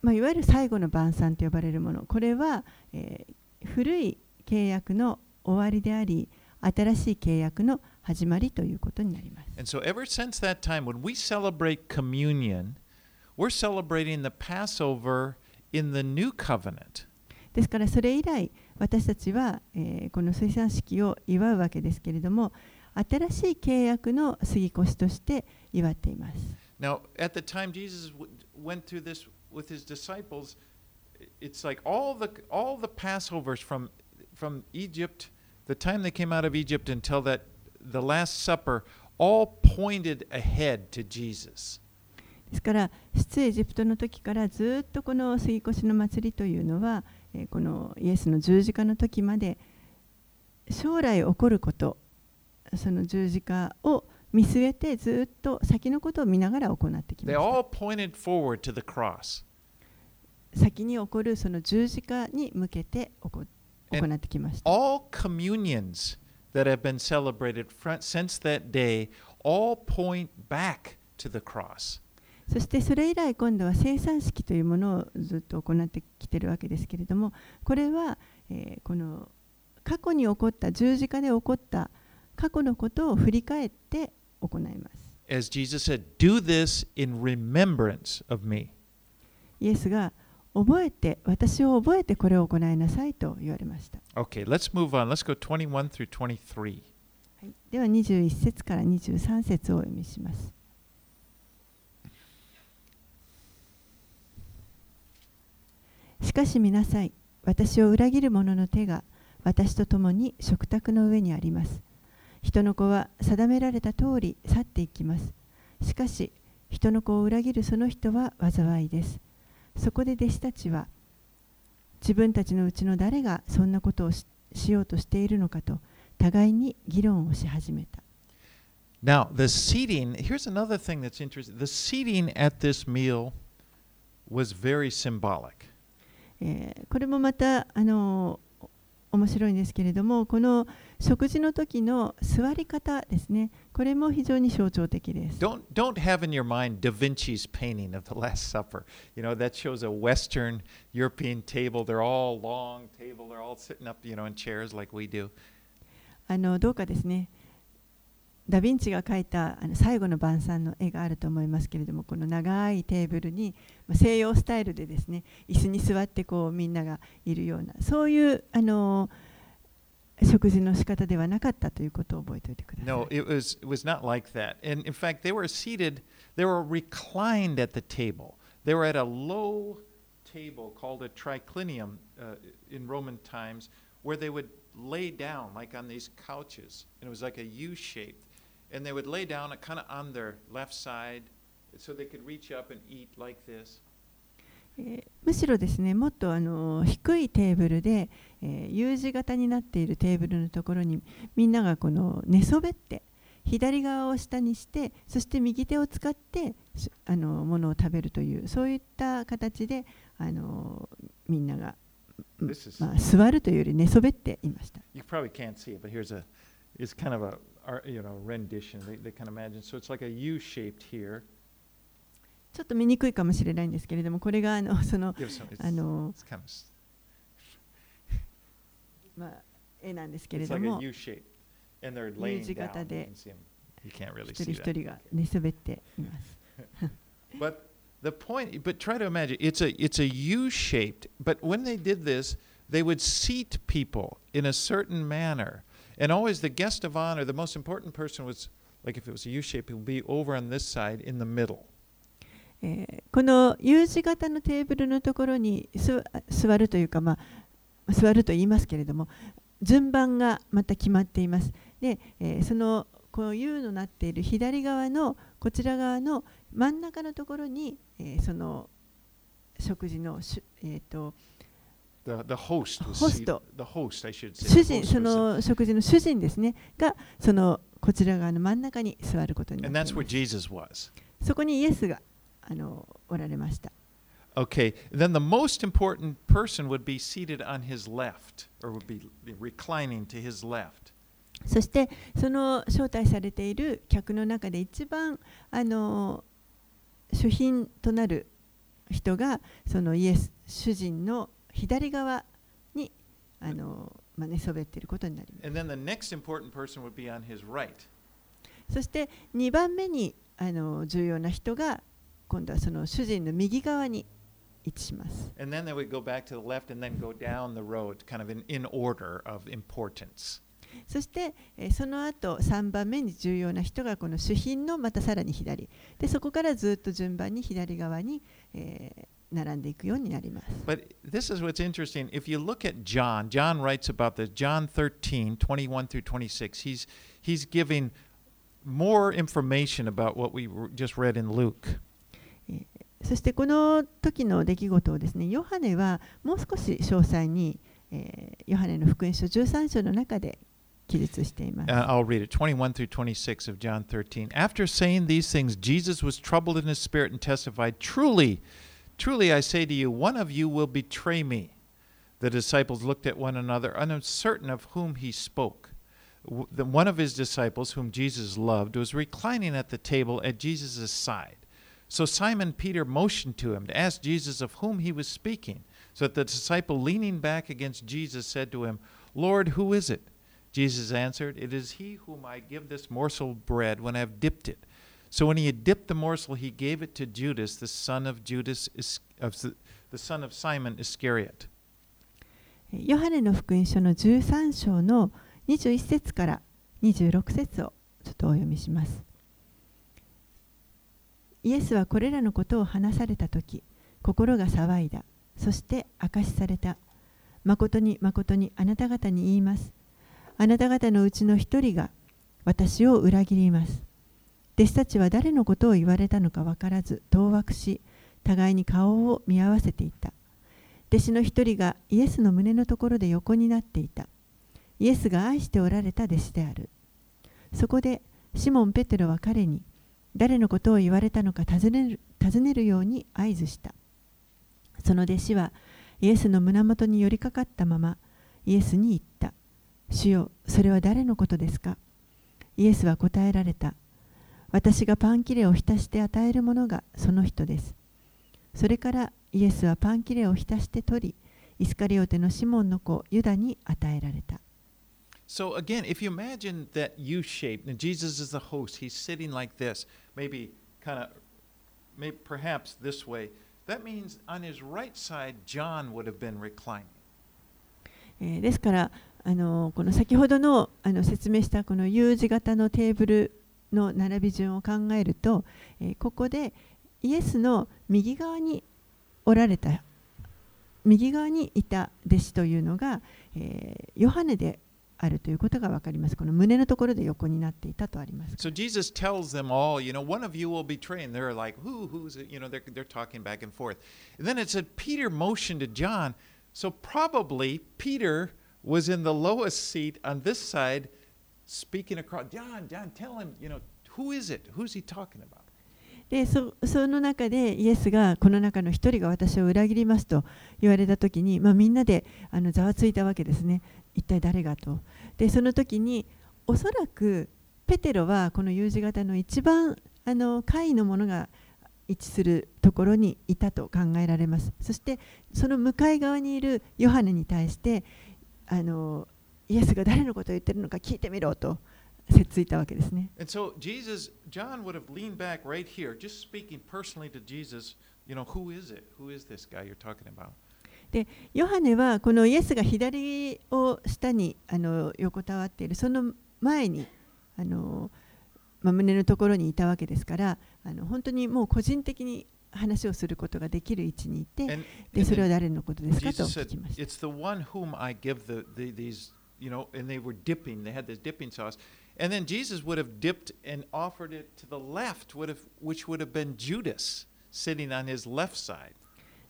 まあ、いわゆる最後の晩餐と呼ばれるものこれは、えー、古い契約の終わりであり新しい契約の始まりということになります。ですからそれ以来私たちは、えー、この水産式を祝うわけですけれども新しい契約の杉越として祝っています。With his disciples, it's like all the all the Passovers from from Egypt, the time they came out of Egypt until that the Last Supper, all pointed ahead to Jesus. ですから出エジプトの時からずっとこの杉越の祭りというのは、えーこのイエスの十字架の時まで将来起こることその十字架を見据えてずっと先のことを見ながら行ってきました all pointed forward to the cross. 先に起こるその十字架に向けて行行ってきました all communions that have been celebrated fr- since that day all point back to the cross. そしてそれ以来今度は生産式というものをずっと行ってきているわけですけれどもこれは、えーこの過去に起こった十字架で起こった過去のことを振り返って行います。As Jesus said, Do this in remembrance of me. イエスが覚えて私を覚えてこれを行いなさいと言われました。Okay, let's move on. Let's go 21 through 23. はい、では21節から23節をお読みします。しかし見なさい、私を裏切る者の手が私と共に食卓の上にあります。人の子は定められた通り去っていきます。しかし、人の子を裏切るその人は災いです。そこで弟子たちは、自分たちのうちの誰がそんなことをししようとしているのかと互いに議論をし始めた。Now, the seating, here's another thing that's interesting. The seating at this meal was very symbolic. えーこれもまたあの面白いんですけれどもこの食事の時の座り方ですねこれも非常に象徴的です Don't don't have in your mind Da Vinci's painting of the Last Supper. You know that shows a Western European table. They're all long table. They're all sitting up, you know, in chairs like we do. あのどうかですねダ・ヴィンチが描いたあの最後の晩餐の絵があると思いますけれどもこの長いテーブルにまあ西洋スタイルでですね椅子に座ってこうみんながいるようなそういうあの食事の仕方ではなかったということを覚えておいてください。No, it was it was not like that. And in fact, they were seated. They were reclined at the table. They were at a low table called a triclinium uh, in Roman times, where they would lay down like on these couches, and it was like a U shape. And they would lay down kind of on their left side, so they could reach up and eat like this. えーむしろですねもっとあの低いテーブルで、えー U 字型になっているテーブルのところにみんながこの寝そべって左側を下にしてそして右手を使ってしあのものを食べるというそういった形であのみんなが、まあ、座るというより寝そべっていました。you probably can't see it, but here's a it's kind of a ar- you know rendition. They, they can imagine. So it's like a U shaped here. ちょっと見にくいかもしれないんですけれどもこれがあのその Give some, it's, あの、 it's kind of s- まあ、絵なんですけれ It's ど like a も U shape, and they're laying 字 down. 型 You で can see 'em. You can't really 一人 see 一 that. 人が寝そべっています。 But the point, but try to imagine, it's a it's a U shaped. But when they did this, they would seat people in a certain manner, And always the guest of honor, the most important person was like if it was a U shape, it would be over on this side in the middle. えーこの U 字型のテーブルのところに座るというか、まあ、座ると言いますけれども順番がまた決まっています。で、えーそのこの U のなっている左側のこちら側の真ん中のところに、えーその食事のし、えー、とと主人、その食事の主人ですね、がそのこちら側の真ん中に座ることになっます。そこにイエスがあのおられました。そしてその招待されている客の中で一番あの主賓となる人がそのイエス主人の左側にあの、まあ、そべっていることになります。そして2番目にあの重要な人が今度はその主人の右側に位置します。そしてその後3番目に重要な人がこの主品のまたさらに左。でそこからずっと順番に左側に、えー並んでいくようになります。 But this is what's interesting. If you look at John, John writes about this. John 13, 21 through 26. He's, he's giving more information about what we were- just read in Luke. そしてこの時の出来事をですねヨハネはもう少し詳細に、えーヨハネの福音書13章の中で記述しています。 Uh, I'll read it 21 through 26 of John 13. After saying these things, Jesus was troubled in his spirit and testified, Truly, truly I say to you, one of you will betray me. The disciples looked at one another, uncertain of whom he spoke. One of his disciples, whom Jesus loved, was reclining at the table at Jesus' side. So Simon Peter motioned to him to ask Jesus of whom he was speaking. So that the disciple, leaning back against Jesus, said to him, Lord, who is it? Jesus answered, It is he whom I give this morsel of bread when I have dipped it. So when he had dipped the morsel, he gave it to Judas, the son of Judas, Is- of the son of Simon Iscariot. ヨハネの福音書の13章の21節から26節をちょっとお読みします。イエスはこれらのことを話されたとき、心が騒いだ。そして証しされた。誠に誠にあなた方に言います。あなた方のうちの一人が私を裏切ります。弟子たちは誰のことを言われたのか分からず、当惑し、互いに顔を見合わせていた。弟子の一人がイエスの胸のところで横になっていた。イエスが愛しておられた弟子である。そこでシモン・ペテロは彼に誰のことを言われたのか尋ねる尋ねるように合図した。その弟子はイエスの胸元に寄りかかったまま、イエスに言った。主よ、それは誰のことですか？イエスは答えられた。私がパン切れを浸して与えるものがその人です。それからイエスはパン切れを浸して取り、イスカリオテのシモンの子ユダに与えられた。So again, if you imagine that U shape, and Jesus is the host, he's sitting like this, maybe kind of, maybe perhaps this way. That means on his right side, John would have been reclining. えーですからあのこの先ほどのあの説明したこの U 字型のテーブルの並び順を考えると、えーここでイエスの右側におられた右側にいた弟子というのが、えーヨハネであるということが分かります。この胸のところで横になっていたとあります。So Jesus tells them all, you know, one of you will betray. And they're like, who, who's it? You know, they're, they're talking back and forth. And then it said Peter motioned to John. So probably Peter was in the lowest seat on this side speaking across. John, John, tell him, you know, who is it? Who's he talking about? でそその中でイエスがこの中の一人が私を裏切りますと言われた時に、まあ、みんなであのざわついたわけですね一体誰がとでその時におそらくペテロはこの U 字型の一番あの下位のものが位置するところにいたと考えられますそしてその向かい側にいるヨハネに対してあのイエスが誰のことを言ってるのか聞いてみろとせっついたわけですね And so Jesus, John would have leaned back right here, just speaking personally to Jesus, you know, who is it? Who is this guy you're talking about? でヨハネはこのイエスが左を下にあの横たわっているその前にあの、まあ、胸のところにいたわけですからあの本当にもう個人的に話をすることができる位置にいてでそれは誰のことですかと聞きました。It's the one whom I give the, the these, you know, and they were dipping. They had this dipping sauce. And then Jesus would have dipped and offered it to the left, would have, which would have been Judas sitting on his left side.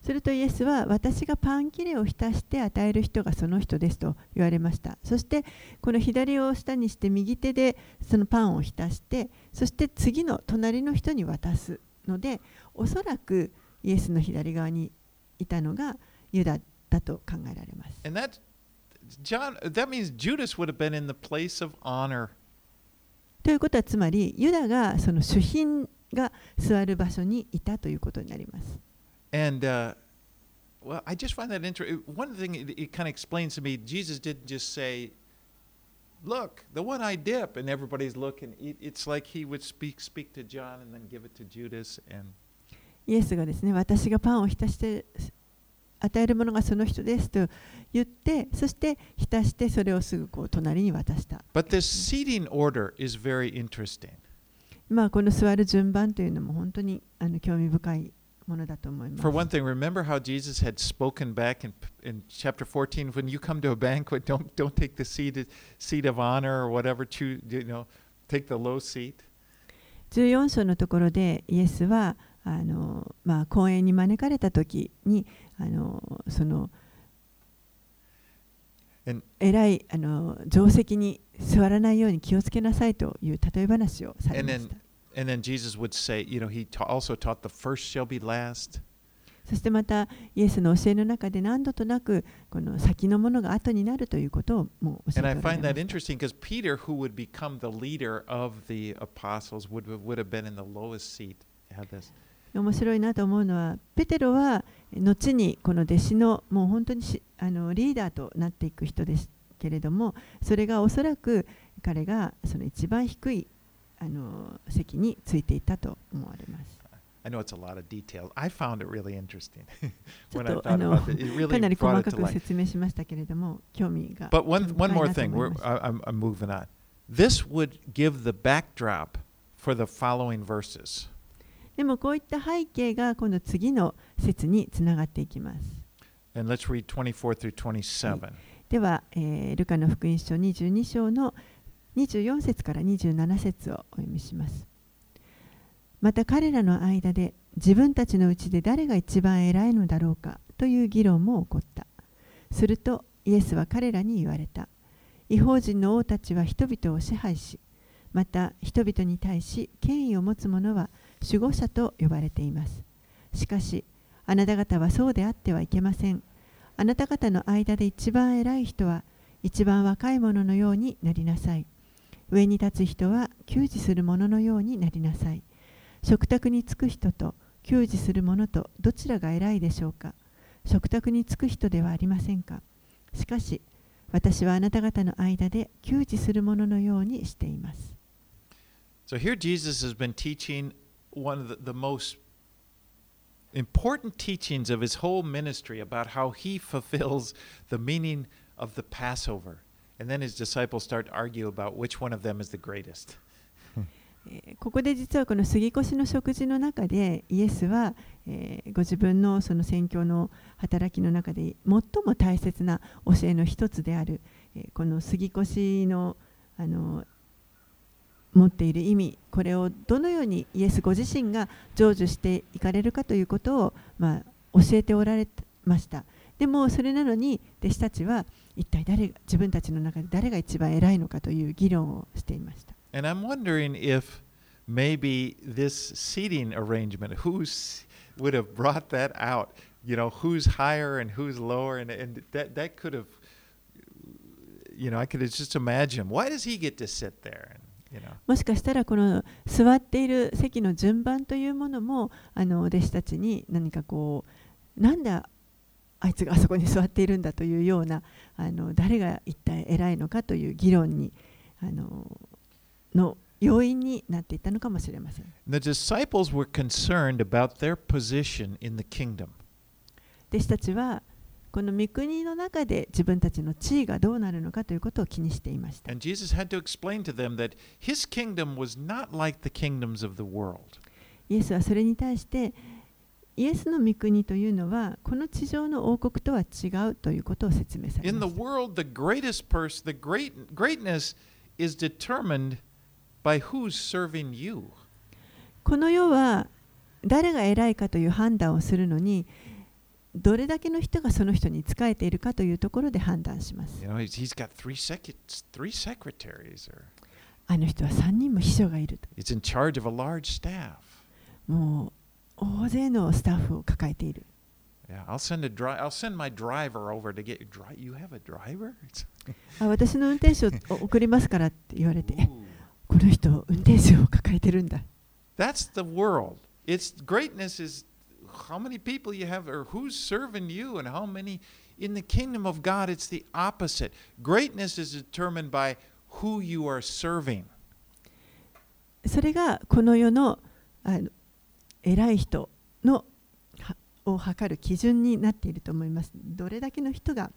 するとイエスは私がパン切れを浸して与える人がその人ですと言われましたそしてこの左を下にして右手でそのパンを浸してそして次の隣の人に渡すのでおそらくイエスの左側にいたのがユダだと考えられます And that, John, that means Judas would have been in the place of honor. ということはつまりユダがその主賓が座る場所にいたということになります And uh, well, I just find that interesting. One thing it, it kind of explains to me, Jesus didn't just say, "Look, the one I dip," and everybody's looking. It, it's like he would speak speak to John and then give it to Judas. And イエスがですね私がパンを浸して 与えるものがその人ですと言ってそして浸してそれをすぐこう隣に渡した but this seating order is very interesting. まあこの座る順番というのも本当にあの興味深いものだと思います For one thing, remember how Jesus had spoken back in, in chapter 14 when you come to a banquet, don't don't take the seat seat of honor or whatever. Choose, you know, take the low seat. 14章のところでイエスはあの、まあ、公園に招かれた時にあのその And 偉いあの定石に座らないように気をつけなさいという例え話をされ and ました。and then Jesus would say, you know, he ta- also taught the first shall be last. そしてまたイエスの教えの中で何度となくこの先のものが後になるということをもう教え And て I おられ find ま that した interesting because Peter, who would become the leader of the apostles, would would have been in the lowest seat. Had this. 面白いなと思うのはペテロは後にこの弟子のもう本当にしあのリーダーとなっていく人ですけれどもそれがおそらく彼がその一番低いあの席についていたと思われます。I know it's a lot of details. I found it really interesting when っ I thought の about it. It か really なり brought 細 it か to く life. 説明しましたけれども興味が But one 深 one い more thing. We're, I, I'm, I'm moving on. This would give the backdrop for the following verses. でもこういった背景が今度次の説につながっていきます。And let's read 24 through 27. では、えールカの福音書22章の24節から27節をお読みします。また彼らの間で自分たちのうちで誰が一番偉いのだろうかという議論も起こった。するとイエスは彼らに言われた。違法人の王たちは人々を支配し、また人々に対し権威を持つ者は守護者と呼ばれています。しかし、あなた方はそうであってはいけません。あなた方の間で一番偉い人は一番若い者のようになりなさい。上に立つ人は給仕する者のようになりなさい。食卓につく人と給仕する者とどちらが偉いでしょうか食卓につく人ではありませんかしかし私はあなた方の間で給仕する者のようにしています。So here Jesus has been teaching one of the, the most important teachings of his whole ministry about how he fulfills the meaning of the Passover. And then his disciples start to argue about which one of them is the greatest. えここで実はこの杉越の食事の中でイエスは、えーご自分のその宣教の働きの中で最も大切な教えの一つである、えーこの杉越のあの持っている意味これをどのようにイエスご自身が成就していかれるかということを、まあ、教えておられましたでもそれなのに弟子たちは一体誰が自分たちの中で誰が一番偉いのかという議論をしていました And I'm wondering if maybe this seating arrangement, who would have brought that out? You know, who's higher and who's lower, and, and that that could have, you know, I could just imagine. Why does he get to sit there? And もしかしたらこの座っている席の順番というものもあの弟子たちに何かこうなんであいつがあそこに座っているんだというようなあの誰が一体偉いのかという議論にあのの要因になっていたのかもしれません。the disciples were concerned about their position in the kingdom. 弟子たちはこの御国の中で自分たちの地位がどうなるのかということを気にしていました。イエスはそれに対して、イエスの御国というのは、この地上の王国とは違うということを説明されました。この世は、誰が偉いかという判断をするのに、どれだけの人がその人に仕えているかというところで判断します。あの人は3人も秘書がいると。It's in charge もう大勢のスタッフを抱えている。私の運転手を送りますからって言われて、この人、運転手を抱えてるんだ。How many people you have or who's serving you and how many in the kingdom of God it's the opposite. Greatness is determined by who you are serving. それがこの世のあの偉い人のを測る基準になっていると思います。どれだけの人が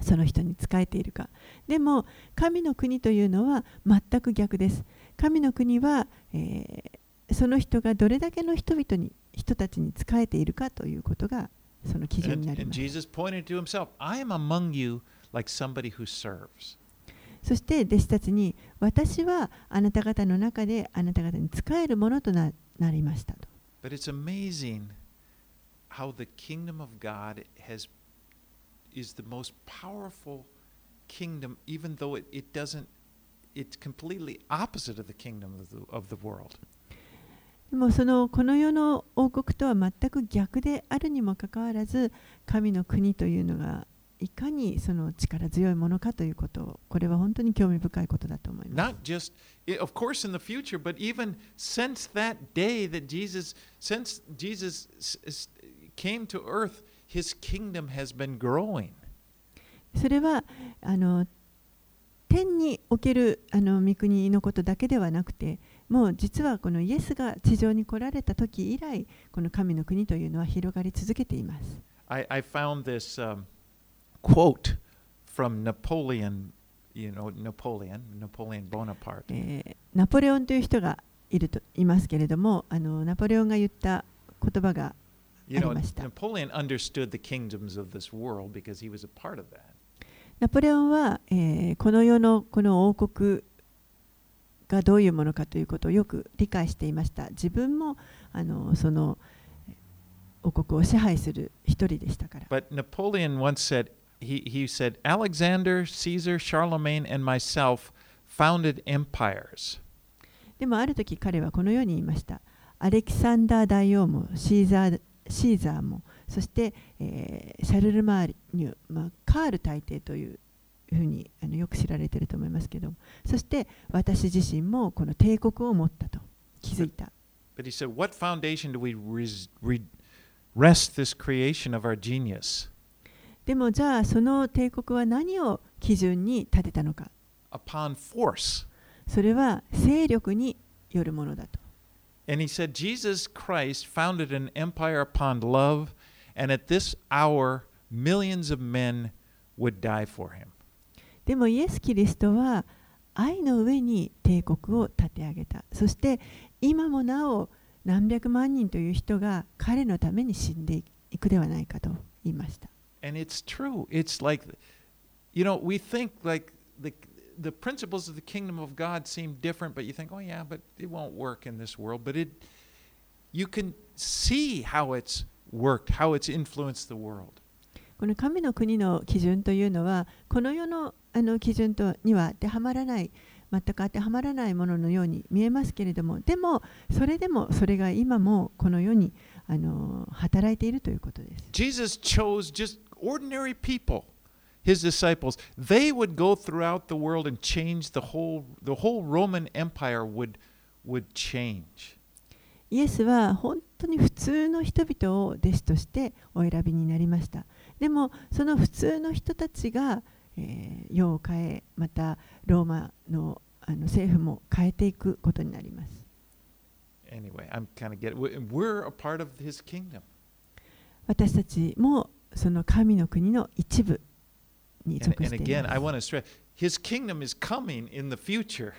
その人に仕えているか。でも神の国というのは全く逆です。神の国は、えーその人がどれだけの人々に人たちに仕えているかということがその基準になります。そして弟子たちに私はあなた方の中であなた方に仕えるものとななりましたと。But it's amazing how the kingdom of God has is the most powerful kingdom, even though it, it doesn't it's completely opposite of the kingdom of the, of the world. でもそのこの世の王国とは全く逆であるにもかかわらず神の国というのがいかにその力強いものかということをこれは本当に興味深いことだと思います。Not just of course in the future, but even since that day that Jesus since Jesus came to earth, his kingdom has been growing. それはあの天におけるあの御国のことだけではなくてもう実はこのイエスが地上に来られた時以来この神の国というのは広がり続けています。I, I found this um, quote from Napoleon, you know, Napoleon, Napoleon Bonaparte. えーナポレオンという人がいるといますけれどもあのナポレオンが言った言葉が You know, ありました。Napoleon understood the kingdoms of this world because he was a part of that. ナポレオンは、えーこの世のこの王国がどういうものかということをよく理解していました。自分もあのそのえー王国を支配する一人でしたから。But Napoleon once said, he, he said, Alexander, Caesar, Charlemagne, and myself founded empires. でもある時彼はこのように言いました。アレキサンダー大王もシーザーシーザーもそして、えーシャルル・マーニュ、まあ、カール大帝というふうにあのよく知られていると思いますけどもそして私自身もこの帝国を持ったと気づいた But he said, What foundation do we res- re- rest this creation of our genius? でもじゃあその帝国は何を基準に立てたのか Upon force. それは勢力によるものだと And he said, Jesus Christ founded an empire upon love, and at this hour, millions of men would die for him. でもイエス・キリストは愛の上に帝国を立て上げたそして今もなお何百万人という人が彼のために死んでいくではないかと言いました And it's true. It's like, you know, we think like the, the principles of the kingdom of God seem different, but you think, oh, yeah, but it won't work in this world. But it, you can see how it's worked, how it's influenced the world. この神の国の基準というのはこの世のあの基準とには当てはまらない全く当てはまらないもののように見えますけれどもでもそれでもそれが今もこの世にあの働いているということです Jesus chose just ordinary people, his disciples. They would go throughout the world and change the whole the whole Roman Empire would would change. イエスは本当に普通の人々を弟子としてお選びになりましたでもその普通の人たちが、えー世を変えまたローマのあの政府も変えていくことになります Anyway, I'm kind of getting we're a part of his kingdom. 私たちもその神の国の一部に And, 属 and してい again, ま I す want to stress his kingdom is coming in the future.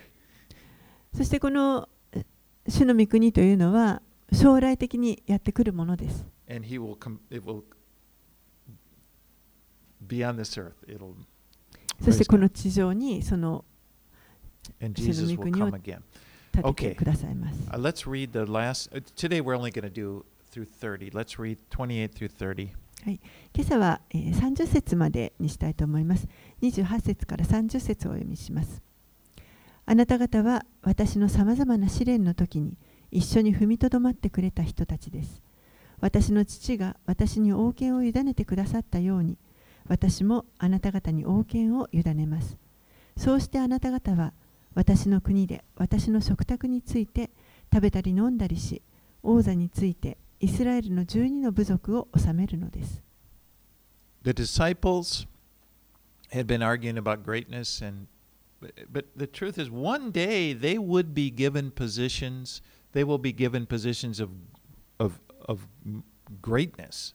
そしてこのえ主の御国というのは将来的にやってくるものです And he will come it will そしてこの地上にその地の御国を立ててくださいます。はい、今朝は30節までにしたいと思います。28節から30節をお読みします。あなた方は私のさまざまな試練の時に一緒に踏みとどまってくれた人たちです。私の父が私に王権を委ねてくださったように。私もあなた方に王権を委ねます。そうしてあなた方は私の国で私の食卓について食べたり飲んだりし、王座についてイスラエルの12の部族を治めるのです。The disciples had been arguing about greatness and but, but the truth is one day they would be given positions they will be given positions of of of greatness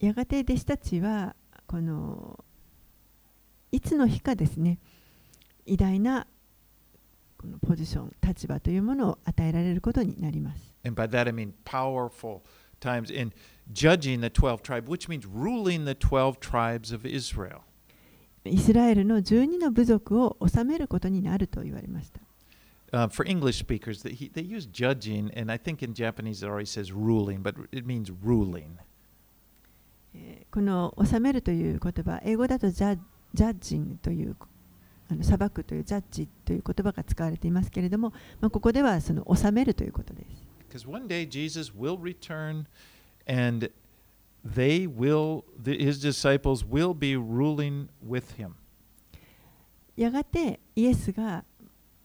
やがて弟子たちはこのいつの日かですね偉大なこのポジション立場というものを与えられることになります and by that I mean powerful times in judging the 12 tribes which means ruling the 12 tribes of Israel イスラエルの12の部族を治めることになると言われました uh, for English speakers, he, they use judging, and I think in Japanese it already says ruling, but it means ruling. えーこの治めるという言葉英語だとジャジャッジングというあの裁くというジャッジという言葉が使われていますけれども、まあ、ここではその治めるということです Because one day Jesus will return, and they will, the, his disciples will be ruling with him. やがてイエスが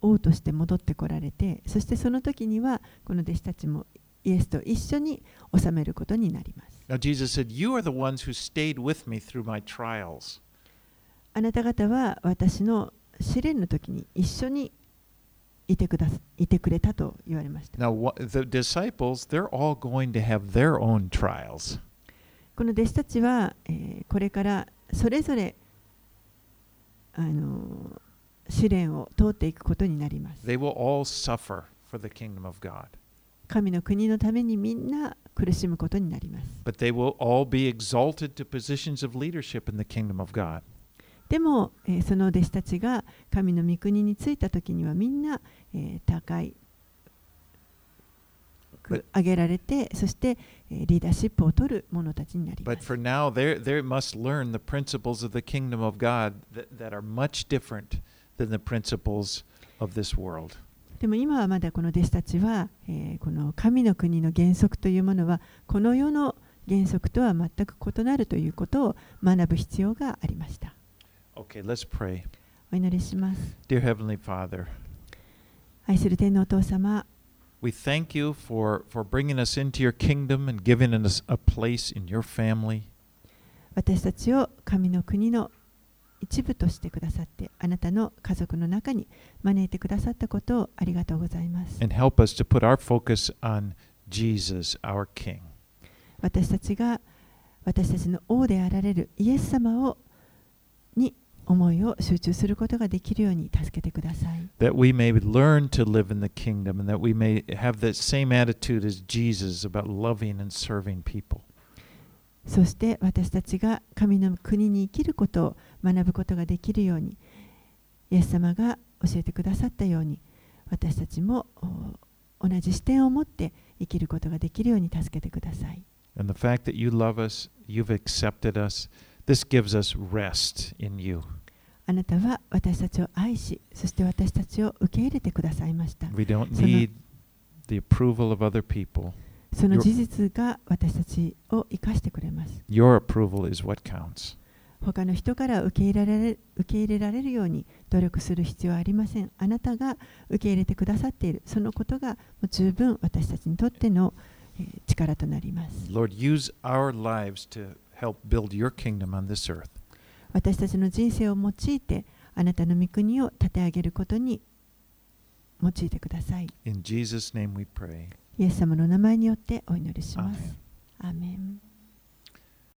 王として戻ってこられてそしてその時にはこの弟子たちもイエスと一緒に治めることになります Now, Jesus said, You are the ones who stayed with me through my trials. あなた方は私の試練の時に一緒にいてくださいてくれたと言われました Now, the disciples, they're all going to have their own trials. この弟子たちは、えーこれからそれぞれあの試練を通っていくことになります They will all suffer for the kingdom of God. 神の国のためにみんな苦しむことになります But they will all be exalted to positions of leadership in the kingdom of God. でも、えーその弟子たちが神の御国に着いた時にはみんな、えー高いく But- 上げられてそして、えーリーダーシップを取る者たちになりま But す for now, they they must learn the principles of the kingdom of God that, that are much different than the principles of this world. でも今はまだこの弟子たちは、えーこの神の国の原則というものはこの世の原則とは全く異なるということを学ぶ必要がありました。Okay, let's pray. お祈りします。Dear Heavenly Father, 愛する天のお父様、we thank you for, for bringing us into your kingdom and giving us a place in your family. 私たちを神の国の一部としてくださって、あなたの家族の中に招いてくださったことをありがとうございます。and help us to put our focus on Jesus, our King. 私たちが私たちの王であられるイエス様をに思いを集中することができるように助けてください。That we may learn to live in the kingdom and that we may have the same attitude as Jesus about loving and serving people. そして私たちが神の国に生きることを学ぶことができるように、イエス様が教えてくださったように、私たちも同じ視点を持って生きることができるように助けてください。あなたは私たちを愛し、そして私たちを受け入れてくださいました。その,その事実が私たちを生かしてくれます。Your approval is what counts. 他の人から受け入れられる受け入れられるように努力する必要はありません。あなたが受け入れてくださっている、そのことがもう十分私たちにとってのえー力となります。Lord, use our lives to help build your kingdom on this earth. 私たちの人生を用いて、あなたの御国を立て上げることに用いてください。In Jesus' name we pray. イエス様の名前によってお祈りします。アーメン